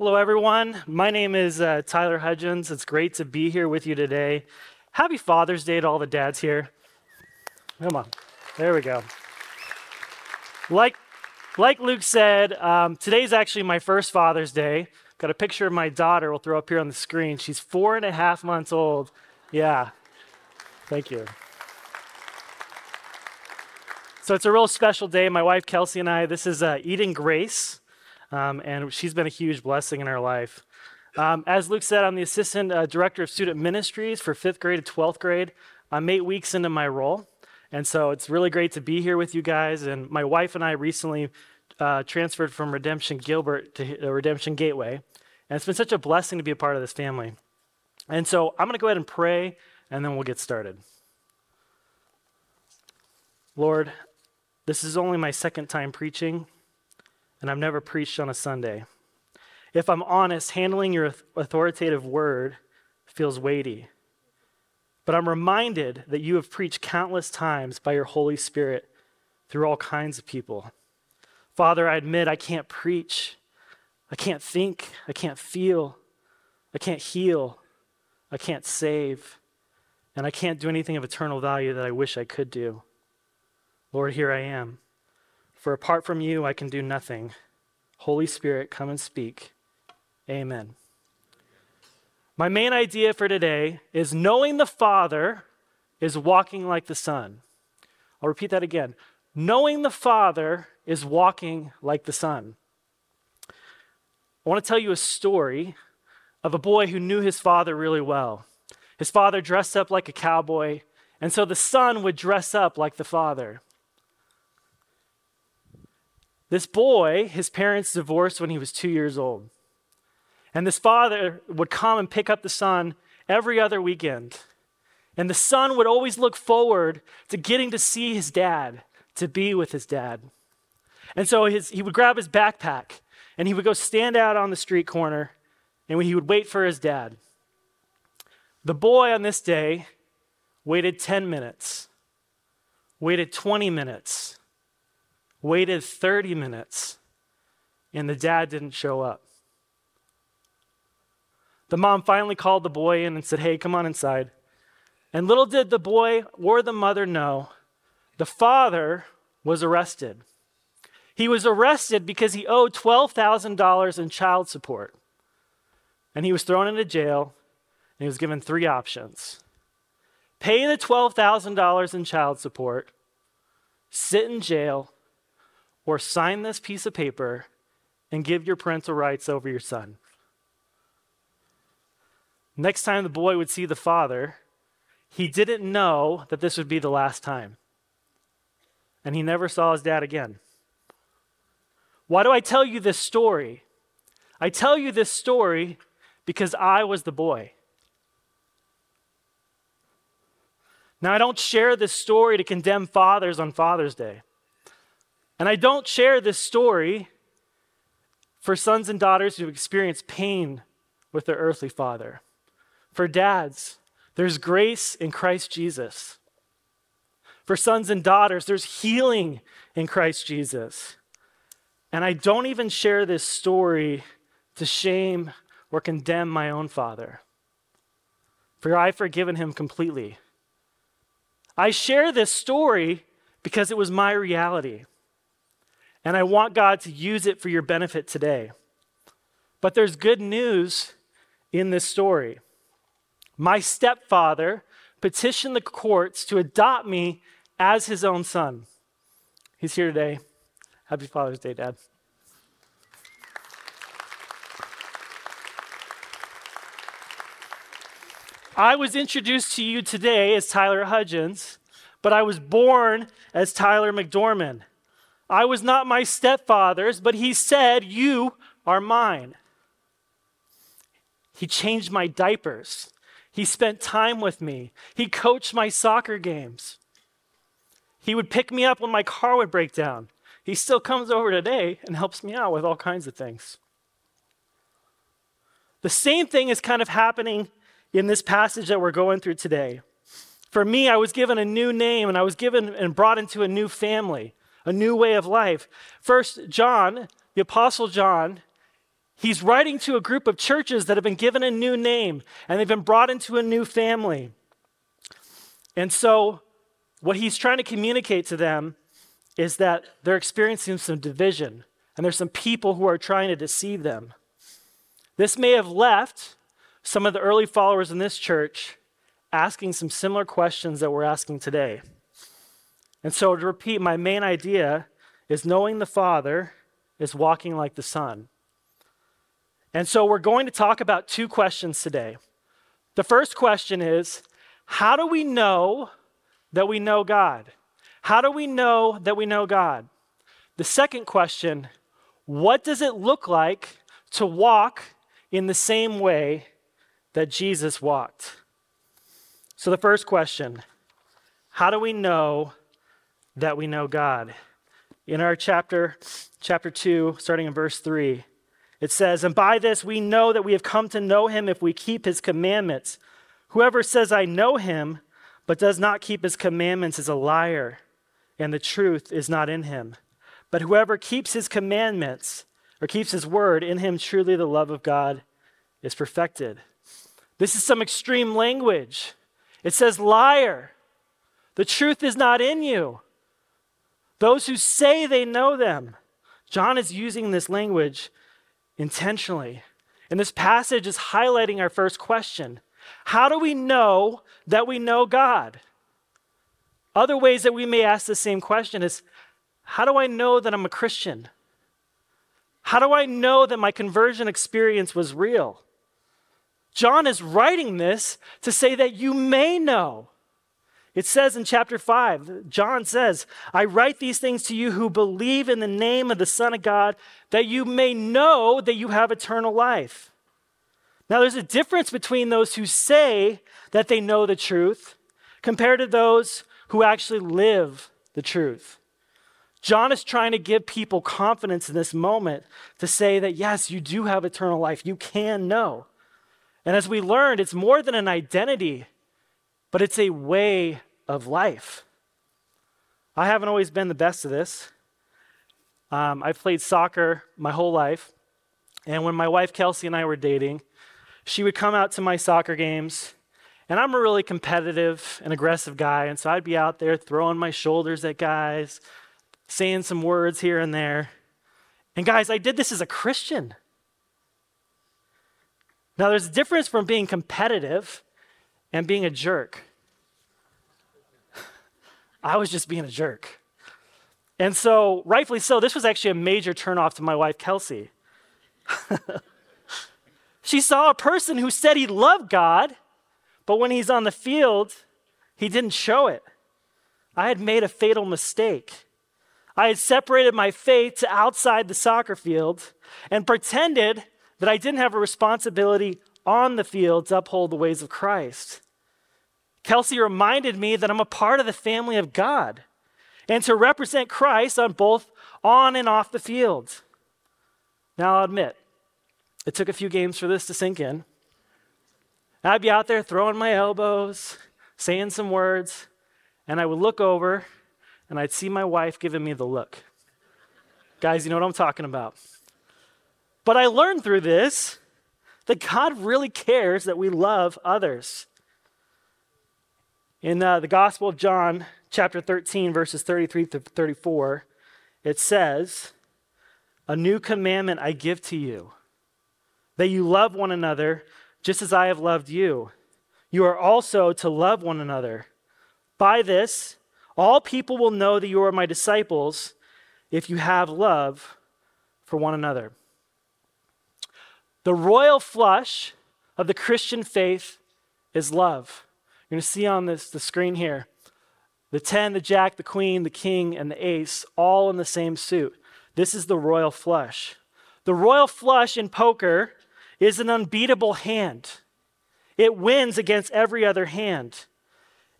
Hello, everyone. My name is uh, Tyler Hudgins. It's great to be here with you today. Happy Father's Day to all the dads here. Come on. There we go. Like, like Luke said, um, today's actually my first Father's Day. Got a picture of my daughter. We'll throw up here on the screen. She's four and a half months old. Yeah. Thank you. So it's a real special day. My wife Kelsey and I, this is uh, Eden Grace, um, and she's been a huge blessing in our life. Um, as Luke said, I'm the assistant uh, director of student ministries for fifth grade to 12th grade. I'm eight weeks into my role, and so it's really great to be here with you guys. And my wife and I recently uh, transferred from Redemption Gilbert to uh, Redemption Gateway, and it's been such a blessing to be a part of this family. And so I'm going to go ahead and pray, and then we'll get started. Lord, this is only my second time preaching, and I've never preached on a Sunday. If I'm honest, handling your authoritative word feels weighty. But I'm reminded that you have preached countless times by your Holy Spirit through all kinds of people. Father, I admit I can't preach. I can't think. I can't feel. I can't heal. I can't save. And I can't do anything of eternal value that I wish I could do. Lord, here I am. For apart from you, I can do nothing. Holy Spirit, come and speak. Amen. My main idea for today is knowing the Father is walking like the Son. I'll repeat that again. Knowing the Father is walking like the Son. I want to tell you a story of a boy who knew his father really well. His father dressed up like a cowboy, and so the son would dress up like the father. This boy, his parents divorced when he was two years old. And this father would come and pick up the son every other weekend. And the son would always look forward to getting to see his dad, to be with his dad. And so his, he would grab his backpack and he would go stand out on the street corner and he would wait for his dad. The boy on this day waited 10 minutes, waited 20 minutes, waited 30 minutes, and the dad didn't show up. The mom finally called the boy in and said, Hey, come on inside. And little did the boy or the mother know, the father was arrested. He was arrested because he owed $12,000 in child support. And he was thrown into jail, and he was given three options pay the $12,000 in child support, sit in jail, or sign this piece of paper and give your parental rights over your son. Next time the boy would see the father, he didn't know that this would be the last time. And he never saw his dad again. Why do I tell you this story? I tell you this story because I was the boy. Now, I don't share this story to condemn fathers on Father's Day. And I don't share this story for sons and daughters who experience pain with their earthly father. For dads, there's grace in Christ Jesus. For sons and daughters, there's healing in Christ Jesus. And I don't even share this story to shame or condemn my own father, for I've forgiven him completely. I share this story because it was my reality. And I want God to use it for your benefit today. But there's good news in this story. My stepfather petitioned the courts to adopt me as his own son. He's here today. Happy Father's Day, Dad. I was introduced to you today as Tyler Hudgins, but I was born as Tyler McDormand. I was not my stepfather's, but he said, You are mine. He changed my diapers. He spent time with me. He coached my soccer games. He would pick me up when my car would break down. He still comes over today and helps me out with all kinds of things. The same thing is kind of happening in this passage that we're going through today. For me, I was given a new name and I was given and brought into a new family a new way of life. First, John, the Apostle John, He's writing to a group of churches that have been given a new name and they've been brought into a new family. And so, what he's trying to communicate to them is that they're experiencing some division and there's some people who are trying to deceive them. This may have left some of the early followers in this church asking some similar questions that we're asking today. And so, to repeat, my main idea is knowing the Father is walking like the Son. And so, we're going to talk about two questions today. The first question is how do we know that we know God? How do we know that we know God? The second question what does it look like to walk in the same way that Jesus walked? So, the first question how do we know that we know God? In our chapter, chapter 2, starting in verse 3, it says, And by this we know that we have come to know him if we keep his commandments. Whoever says, I know him, but does not keep his commandments is a liar, and the truth is not in him. But whoever keeps his commandments, or keeps his word, in him truly the love of God is perfected. This is some extreme language. It says, liar. The truth is not in you. Those who say they know them. John is using this language intentionally. And this passage is highlighting our first question How do we know that we know God? Other ways that we may ask the same question is How do I know that I'm a Christian? How do I know that my conversion experience was real? John is writing this to say that you may know. It says in chapter 5, John says, I write these things to you who believe in the name of the Son of God, that you may know that you have eternal life. Now, there's a difference between those who say that they know the truth compared to those who actually live the truth. John is trying to give people confidence in this moment to say that, yes, you do have eternal life. You can know. And as we learned, it's more than an identity, but it's a way of life. I haven't always been the best of this. Um, I've played soccer my whole life. And when my wife Kelsey and I were dating, she would come out to my soccer games. And I'm a really competitive and aggressive guy. And so I'd be out there throwing my shoulders at guys, saying some words here and there. And guys, I did this as a Christian. Now, there's a difference from being competitive and being a jerk. I was just being a jerk. And so, rightfully so, this was actually a major turnoff to my wife, Kelsey. she saw a person who said he loved God, but when he's on the field, he didn't show it. I had made a fatal mistake. I had separated my faith to outside the soccer field and pretended that I didn't have a responsibility on the field to uphold the ways of Christ. Kelsey reminded me that I'm a part of the family of God and to represent Christ on both on and off the field. Now, I'll admit, it took a few games for this to sink in. I'd be out there throwing my elbows, saying some words, and I would look over and I'd see my wife giving me the look. Guys, you know what I'm talking about. But I learned through this that God really cares that we love others. In uh, the Gospel of John, chapter 13, verses 33 to 34, it says, A new commandment I give to you, that you love one another just as I have loved you. You are also to love one another. By this, all people will know that you are my disciples if you have love for one another. The royal flush of the Christian faith is love. You're going to see on this the screen here. The 10, the jack, the queen, the king, and the ace, all in the same suit. This is the royal flush. The royal flush in poker is an unbeatable hand. It wins against every other hand.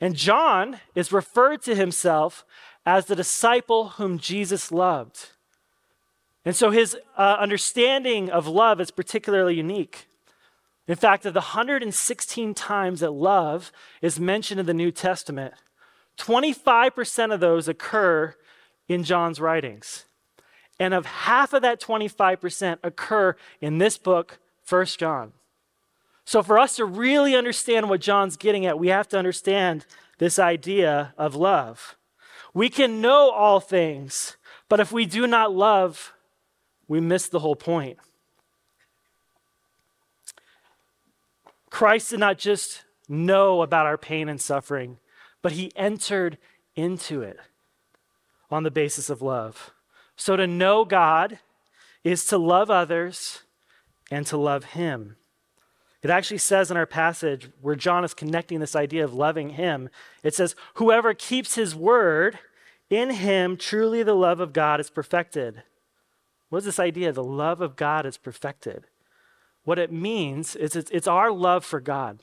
And John is referred to himself as the disciple whom Jesus loved. And so his uh, understanding of love is particularly unique. In fact, of the 116 times that love is mentioned in the New Testament, 25% of those occur in John's writings. And of half of that 25% occur in this book, First John. So, for us to really understand what John's getting at, we have to understand this idea of love. We can know all things, but if we do not love, we miss the whole point. Christ did not just know about our pain and suffering, but he entered into it on the basis of love. So to know God is to love others and to love him. It actually says in our passage where John is connecting this idea of loving him, it says, Whoever keeps his word, in him truly the love of God is perfected. What is this idea? The love of God is perfected. What it means is it's, it's our love for God.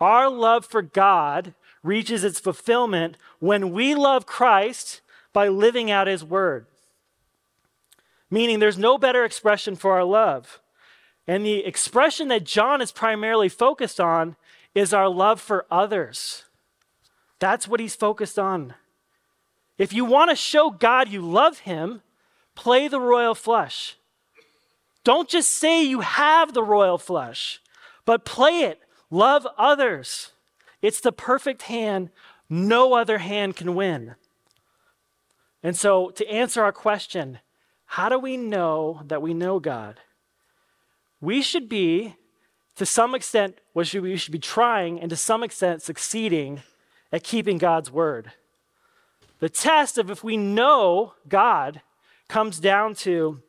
Our love for God reaches its fulfillment when we love Christ by living out his word. Meaning, there's no better expression for our love. And the expression that John is primarily focused on is our love for others. That's what he's focused on. If you want to show God you love him, play the royal flush. Don't just say you have the royal flush, but play it. Love others. It's the perfect hand no other hand can win. And so, to answer our question, how do we know that we know God? We should be, to some extent, what should we should be trying, and to some extent, succeeding at keeping God's word. The test of if we know God comes down to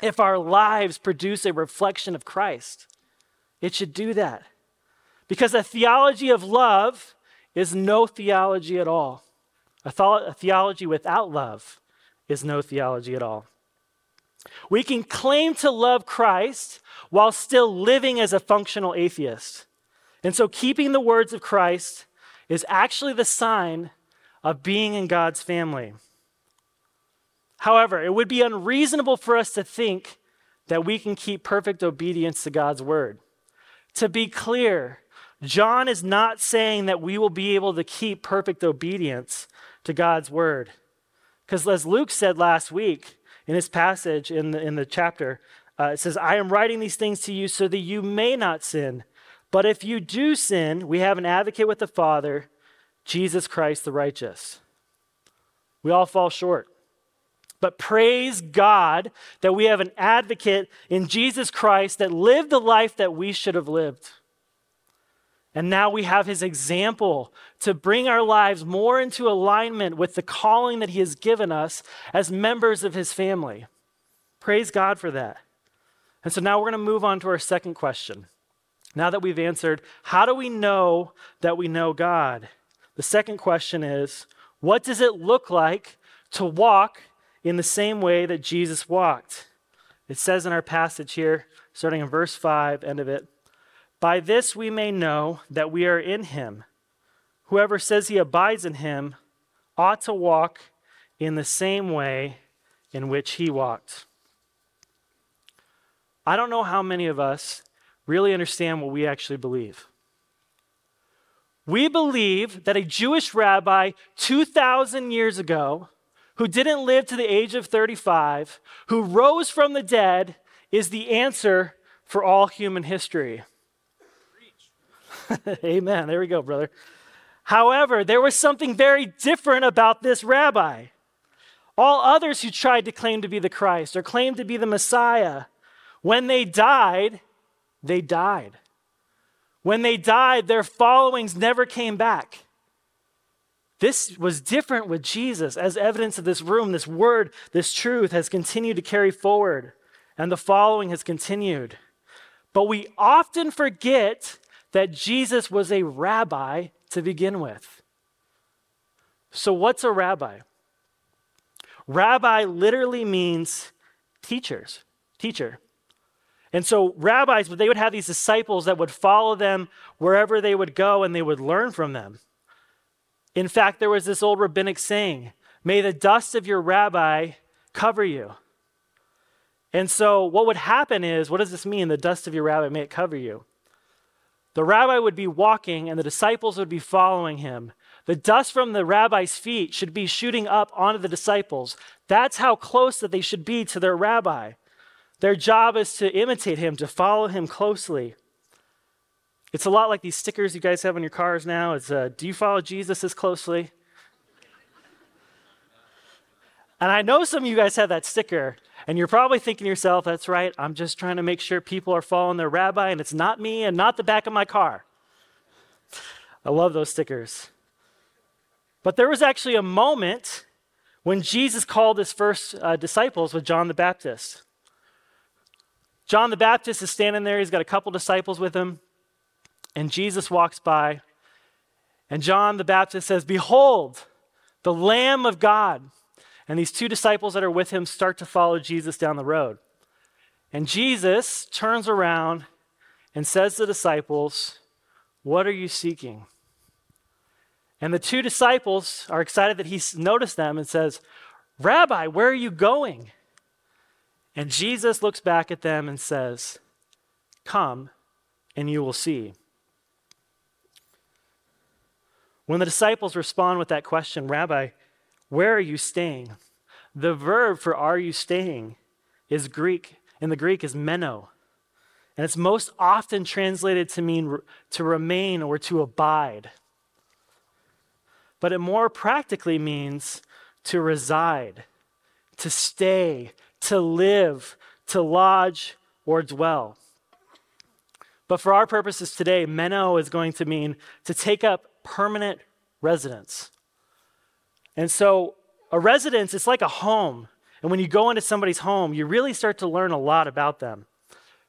if our lives produce a reflection of Christ. It should do that. Because a theology of love is no theology at all. A, th- a, theology without love is no theology at all. We can claim to love Christ while still living as a functional atheist. And so, keeping the words of Christ is actually the sign of being in God's family. However, it would be unreasonable for us to think that we can keep perfect obedience to God's word. To be clear, John is not saying that we will be able to keep perfect obedience to God's word. Because as Luke said last week in his passage in the, in the chapter, uh, it says, I am writing these things to you so that you may not sin. But if you do sin, we have an advocate with the Father, Jesus Christ the righteous. We all fall short. But praise God that we have an advocate in Jesus Christ that lived the life that we should have lived. And now we have his example to bring our lives more into alignment with the calling that he has given us as members of his family. Praise God for that. And so now we're going to move on to our second question. Now that we've answered, how do we know that we know God? The second question is, what does it look like to walk in the same way that Jesus walked. It says in our passage here, starting in verse 5, end of it, By this we may know that we are in him. Whoever says he abides in him ought to walk in the same way in which he walked. I don't know how many of us really understand what we actually believe. We believe that a Jewish rabbi 2,000 years ago who didn't live to the age of 35, who rose from the dead, is the answer for all human history. Amen. There we go, brother. However, there was something very different about this rabbi. All others who tried to claim to be the Christ or claimed to be the Messiah, when they died, they died. When they died, their followings never came back. This was different with Jesus, as evidence of this room, this word, this truth has continued to carry forward, and the following has continued. But we often forget that Jesus was a rabbi to begin with. So, what's a rabbi? Rabbi literally means teachers, teacher. And so, rabbis, they would have these disciples that would follow them wherever they would go and they would learn from them. In fact, there was this old rabbinic saying May the dust of your rabbi cover you. And so, what would happen is, what does this mean? The dust of your rabbi, may it cover you. The rabbi would be walking, and the disciples would be following him. The dust from the rabbi's feet should be shooting up onto the disciples. That's how close that they should be to their rabbi. Their job is to imitate him, to follow him closely. It's a lot like these stickers you guys have on your cars now. It's uh, Do you follow Jesus as closely? and I know some of you guys have that sticker, and you're probably thinking to yourself, that's right, I'm just trying to make sure people are following their rabbi, and it's not me and not the back of my car. I love those stickers. But there was actually a moment when Jesus called his first uh, disciples with John the Baptist. John the Baptist is standing there, he's got a couple disciples with him, and Jesus walks by, and John the Baptist says, Behold, the Lamb of God. And these two disciples that are with him start to follow Jesus down the road. And Jesus turns around and says to the disciples, What are you seeking? And the two disciples are excited that he's noticed them and says, Rabbi, where are you going? And Jesus looks back at them and says, Come and you will see. When the disciples respond with that question, Rabbi, where are you staying? The verb for are you staying is Greek, and the Greek is meno. And it's most often translated to mean to remain or to abide but it more practically means to reside, to stay, to live, to lodge, or dwell. But for our purposes today, meno is going to mean to take up permanent residence. And so a residence is like a home. And when you go into somebody's home, you really start to learn a lot about them.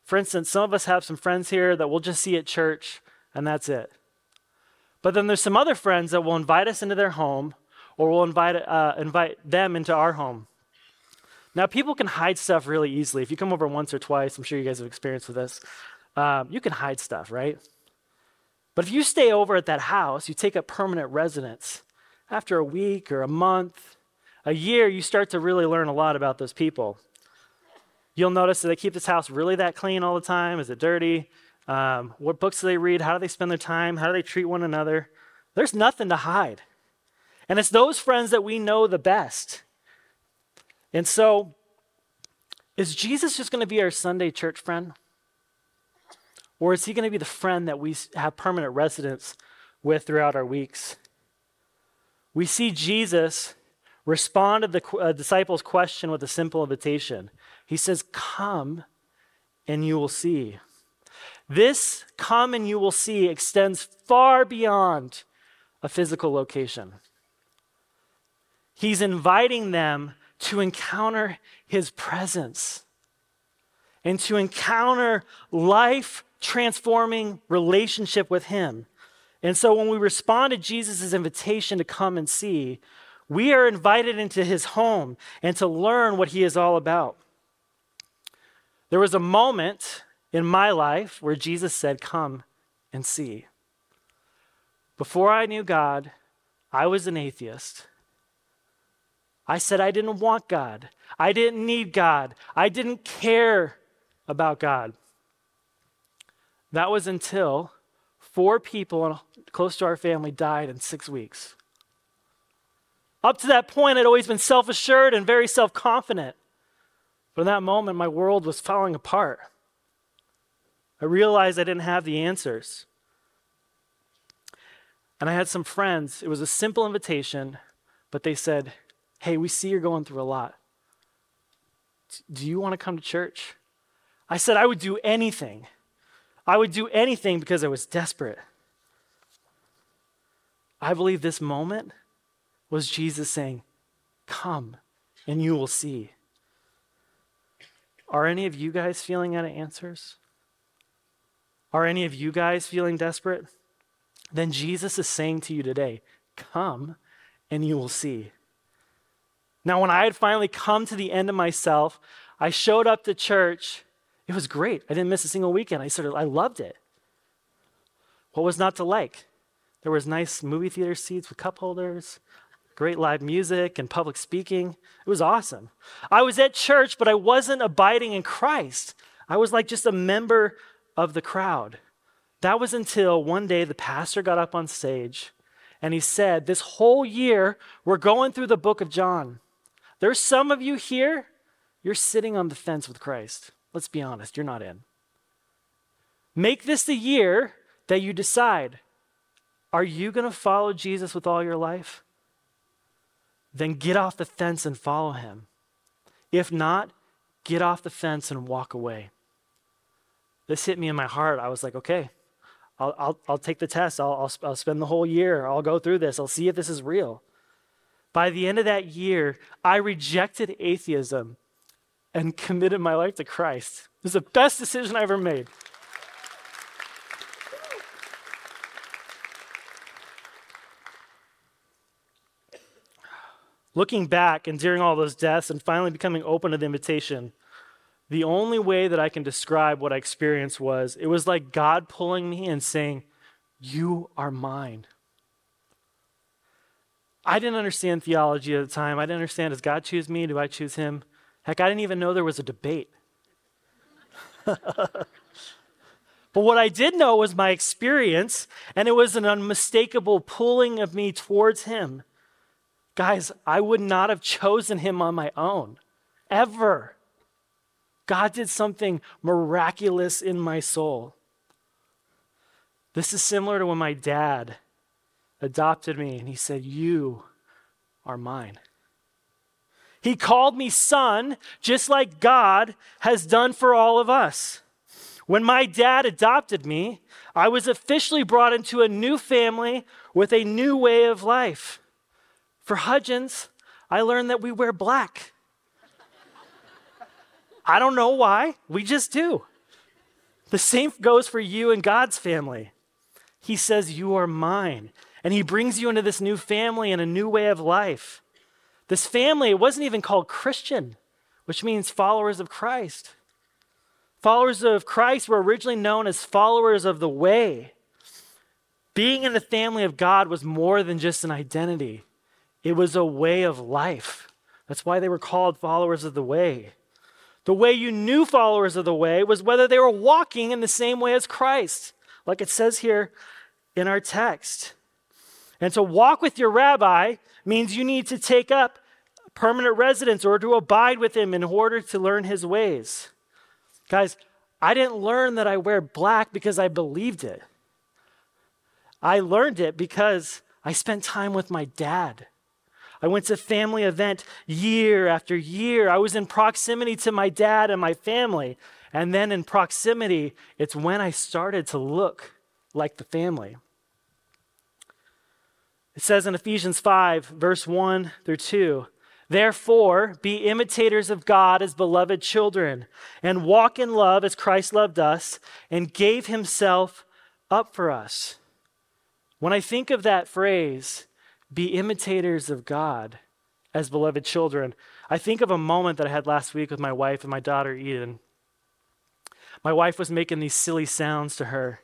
For instance, some of us have some friends here that we'll just see at church, and that's it. But then there's some other friends that will invite us into their home or will invite, uh, invite them into our home. Now, people can hide stuff really easily. If you come over once or twice, I'm sure you guys have experienced with this, um, you can hide stuff, right? But if you stay over at that house, you take up permanent residence. After a week or a month, a year, you start to really learn a lot about those people. You'll notice that they keep this house really that clean all the time? Is it dirty? Um, what books do they read? How do they spend their time? How do they treat one another? There's nothing to hide. And it's those friends that we know the best. And so, is Jesus just going to be our Sunday church friend? Or is he going to be the friend that we have permanent residence with throughout our weeks? We see Jesus respond to the uh, disciples' question with a simple invitation. He says, Come and you will see. This, come and you will see, extends far beyond a physical location. He's inviting them to encounter his presence and to encounter life transforming relationship with him. And so when we respond to Jesus' invitation to come and see, we are invited into his home and to learn what he is all about. There was a moment in my life where Jesus said, Come and see. Before I knew God, I was an atheist. I said I didn't want God. I didn't need God. I didn't care about God. That was until four people close to our family died in six weeks. Up to that point, I'd always been self assured and very self confident. But in that moment, my world was falling apart. I realized I didn't have the answers. And I had some friends, it was a simple invitation, but they said, Hey, we see you're going through a lot. Do you want to come to church? I said, I would do anything. I would do anything because I was desperate. I believe this moment was Jesus saying, Come and you will see. Are any of you guys feeling out of answers? Are any of you guys feeling desperate? Then Jesus is saying to you today, Come and you will see. Now, when I had finally come to the end of myself, I showed up to church. It was great. I didn't miss a single weekend. I sort of I loved it. What was not to like? There was nice movie theater seats with cup holders, great live music and public speaking. It was awesome. I was at church, but I wasn't abiding in Christ. I was like just a member of the crowd. That was until one day the pastor got up on stage and he said, This whole year, we're going through the book of John. There's some of you here, you're sitting on the fence with Christ. Let's be honest, you're not in. Make this the year that you decide are you going to follow Jesus with all your life? Then get off the fence and follow him. If not, get off the fence and walk away. This hit me in my heart. I was like, okay, I'll, I'll, I'll take the test. I'll, I'll, I'll spend the whole year. I'll go through this. I'll see if this is real. By the end of that year, I rejected atheism and committed my life to Christ. It was the best decision I ever made. Looking back and during all those deaths and finally becoming open to the invitation, the only way that I can describe what I experienced was it was like God pulling me and saying, You are mine. I didn't understand theology at the time. I didn't understand does God choose me? Do I choose him? Heck, I didn't even know there was a debate. but what I did know was my experience, and it was an unmistakable pulling of me towards him. Guys, I would not have chosen him on my own, ever. God did something miraculous in my soul. This is similar to when my dad adopted me and he said, You are mine. He called me son, just like God has done for all of us. When my dad adopted me, I was officially brought into a new family with a new way of life. For Hudgins, I learned that we wear black. I don't know why, we just do. The same goes for you and God's family. He says, You are mine. And He brings you into this new family and a new way of life. This family, wasn't even called Christian, which means followers of Christ. Followers of Christ were originally known as followers of the way. Being in the family of God was more than just an identity, it was a way of life. That's why they were called followers of the way. The way you knew followers of the way was whether they were walking in the same way as Christ, like it says here in our text. And to walk with your rabbi means you need to take up permanent residence or to abide with him in order to learn his ways. Guys, I didn't learn that I wear black because I believed it. I learned it because I spent time with my dad. I went to family event year after year. I was in proximity to my dad and my family. And then in proximity, it's when I started to look like the family. It says in Ephesians 5, verse 1 through 2 Therefore, be imitators of God as beloved children, and walk in love as Christ loved us and gave himself up for us. When I think of that phrase, be imitators of God as beloved children, I think of a moment that I had last week with my wife and my daughter, Eden. My wife was making these silly sounds to her,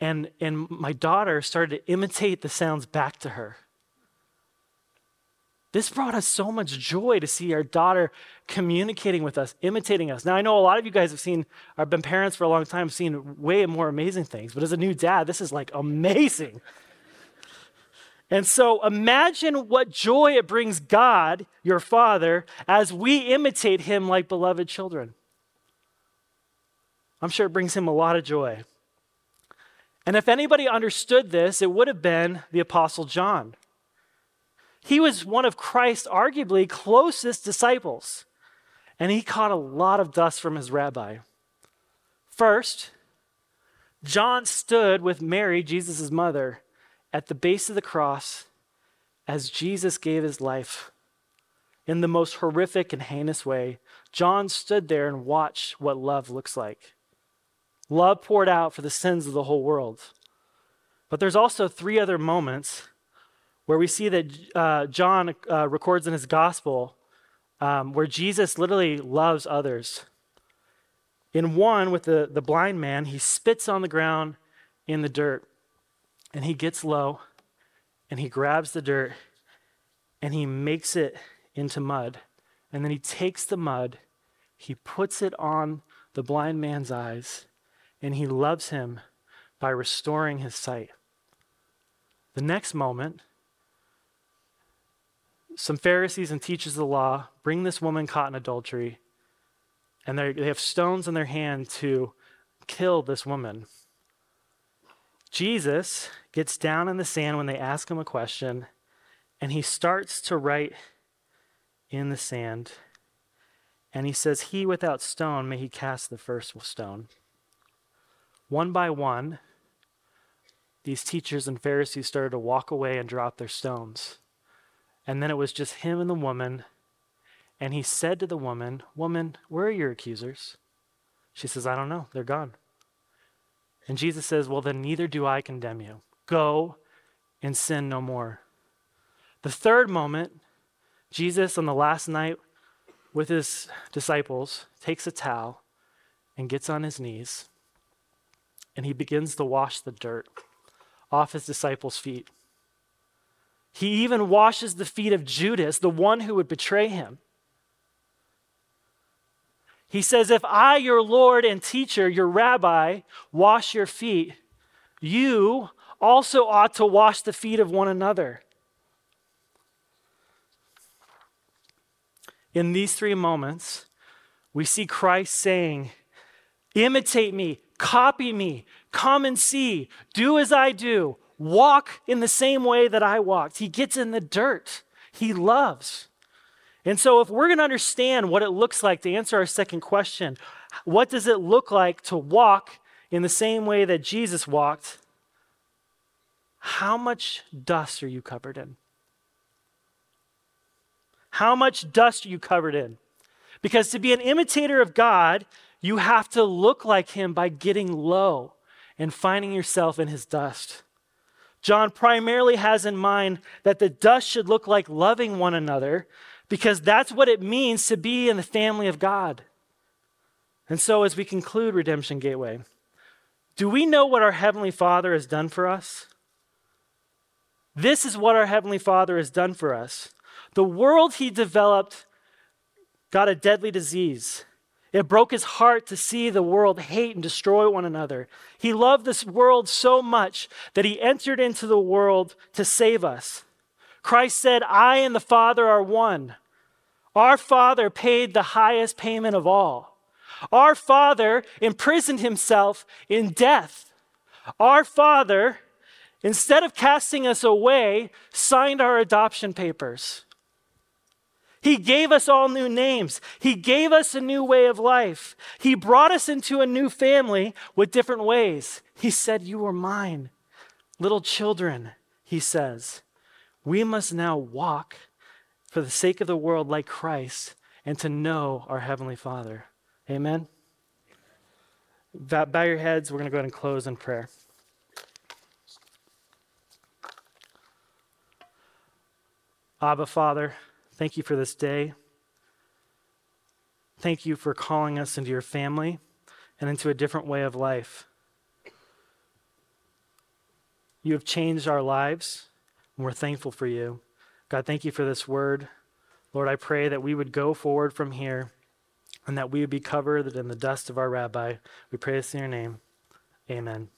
and, and my daughter started to imitate the sounds back to her. This brought us so much joy to see our daughter communicating with us, imitating us. Now, I know a lot of you guys have seen, have been parents for a long time, seen way more amazing things, but as a new dad, this is like amazing. And so imagine what joy it brings God, your Father, as we imitate Him like beloved children. I'm sure it brings Him a lot of joy. And if anybody understood this, it would have been the Apostle John. He was one of Christ's arguably closest disciples, and he caught a lot of dust from his rabbi. First, John stood with Mary, Jesus' mother, at the base of the cross as Jesus gave his life in the most horrific and heinous way. John stood there and watched what love looks like. Love poured out for the sins of the whole world. But there's also three other moments where we see that uh, John uh, records in his gospel um, where Jesus literally loves others. In one, with the, the blind man, he spits on the ground in the dirt and he gets low and he grabs the dirt and he makes it into mud. And then he takes the mud, he puts it on the blind man's eyes, and he loves him by restoring his sight. The next moment, some Pharisees and teachers of the law bring this woman caught in adultery, and they have stones in their hand to kill this woman. Jesus gets down in the sand when they ask him a question, and he starts to write in the sand. And he says, He without stone, may he cast the first stone. One by one, these teachers and Pharisees started to walk away and drop their stones. And then it was just him and the woman. And he said to the woman, Woman, where are your accusers? She says, I don't know. They're gone. And Jesus says, Well, then neither do I condemn you. Go and sin no more. The third moment, Jesus on the last night with his disciples takes a towel and gets on his knees and he begins to wash the dirt off his disciples' feet. He even washes the feet of Judas, the one who would betray him. He says, If I, your Lord and teacher, your rabbi, wash your feet, you also ought to wash the feet of one another. In these three moments, we see Christ saying, Imitate me, copy me, come and see, do as I do, walk in the same way that I walked. He gets in the dirt, he loves. And so, if we're going to understand what it looks like to answer our second question, what does it look like to walk in the same way that Jesus walked? How much dust are you covered in? How much dust are you covered in? Because to be an imitator of God, you have to look like him by getting low and finding yourself in his dust. John primarily has in mind that the dust should look like loving one another because that's what it means to be in the family of God. And so, as we conclude Redemption Gateway, do we know what our Heavenly Father has done for us? This is what our Heavenly Father has done for us. The world He developed got a deadly disease. It broke his heart to see the world hate and destroy one another. He loved this world so much that he entered into the world to save us. Christ said, I and the Father are one. Our Father paid the highest payment of all. Our Father imprisoned himself in death. Our Father, instead of casting us away, signed our adoption papers. He gave us all new names. He gave us a new way of life. He brought us into a new family with different ways. He said, You are mine. Little children, he says, we must now walk for the sake of the world like Christ and to know our Heavenly Father. Amen. Bow your heads. We're going to go ahead and close in prayer. Abba, Father, Thank you for this day. Thank you for calling us into your family and into a different way of life. You have changed our lives, and we're thankful for you. God, thank you for this word. Lord, I pray that we would go forward from here and that we would be covered in the dust of our rabbi. We pray this in your name. Amen.